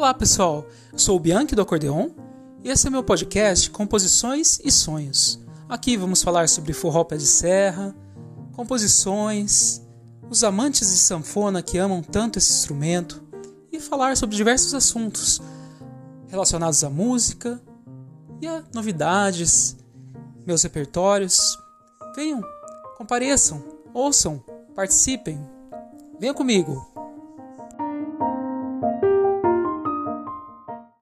Olá pessoal, sou o Bianchi do Acordeon e esse é meu podcast Composições e Sonhos. Aqui vamos falar sobre forró pé de serra, composições, os amantes de sanfona que amam tanto esse instrumento e falar sobre diversos assuntos relacionados à música e a novidades, meus repertórios. Venham, compareçam, ouçam, participem. Venha comigo.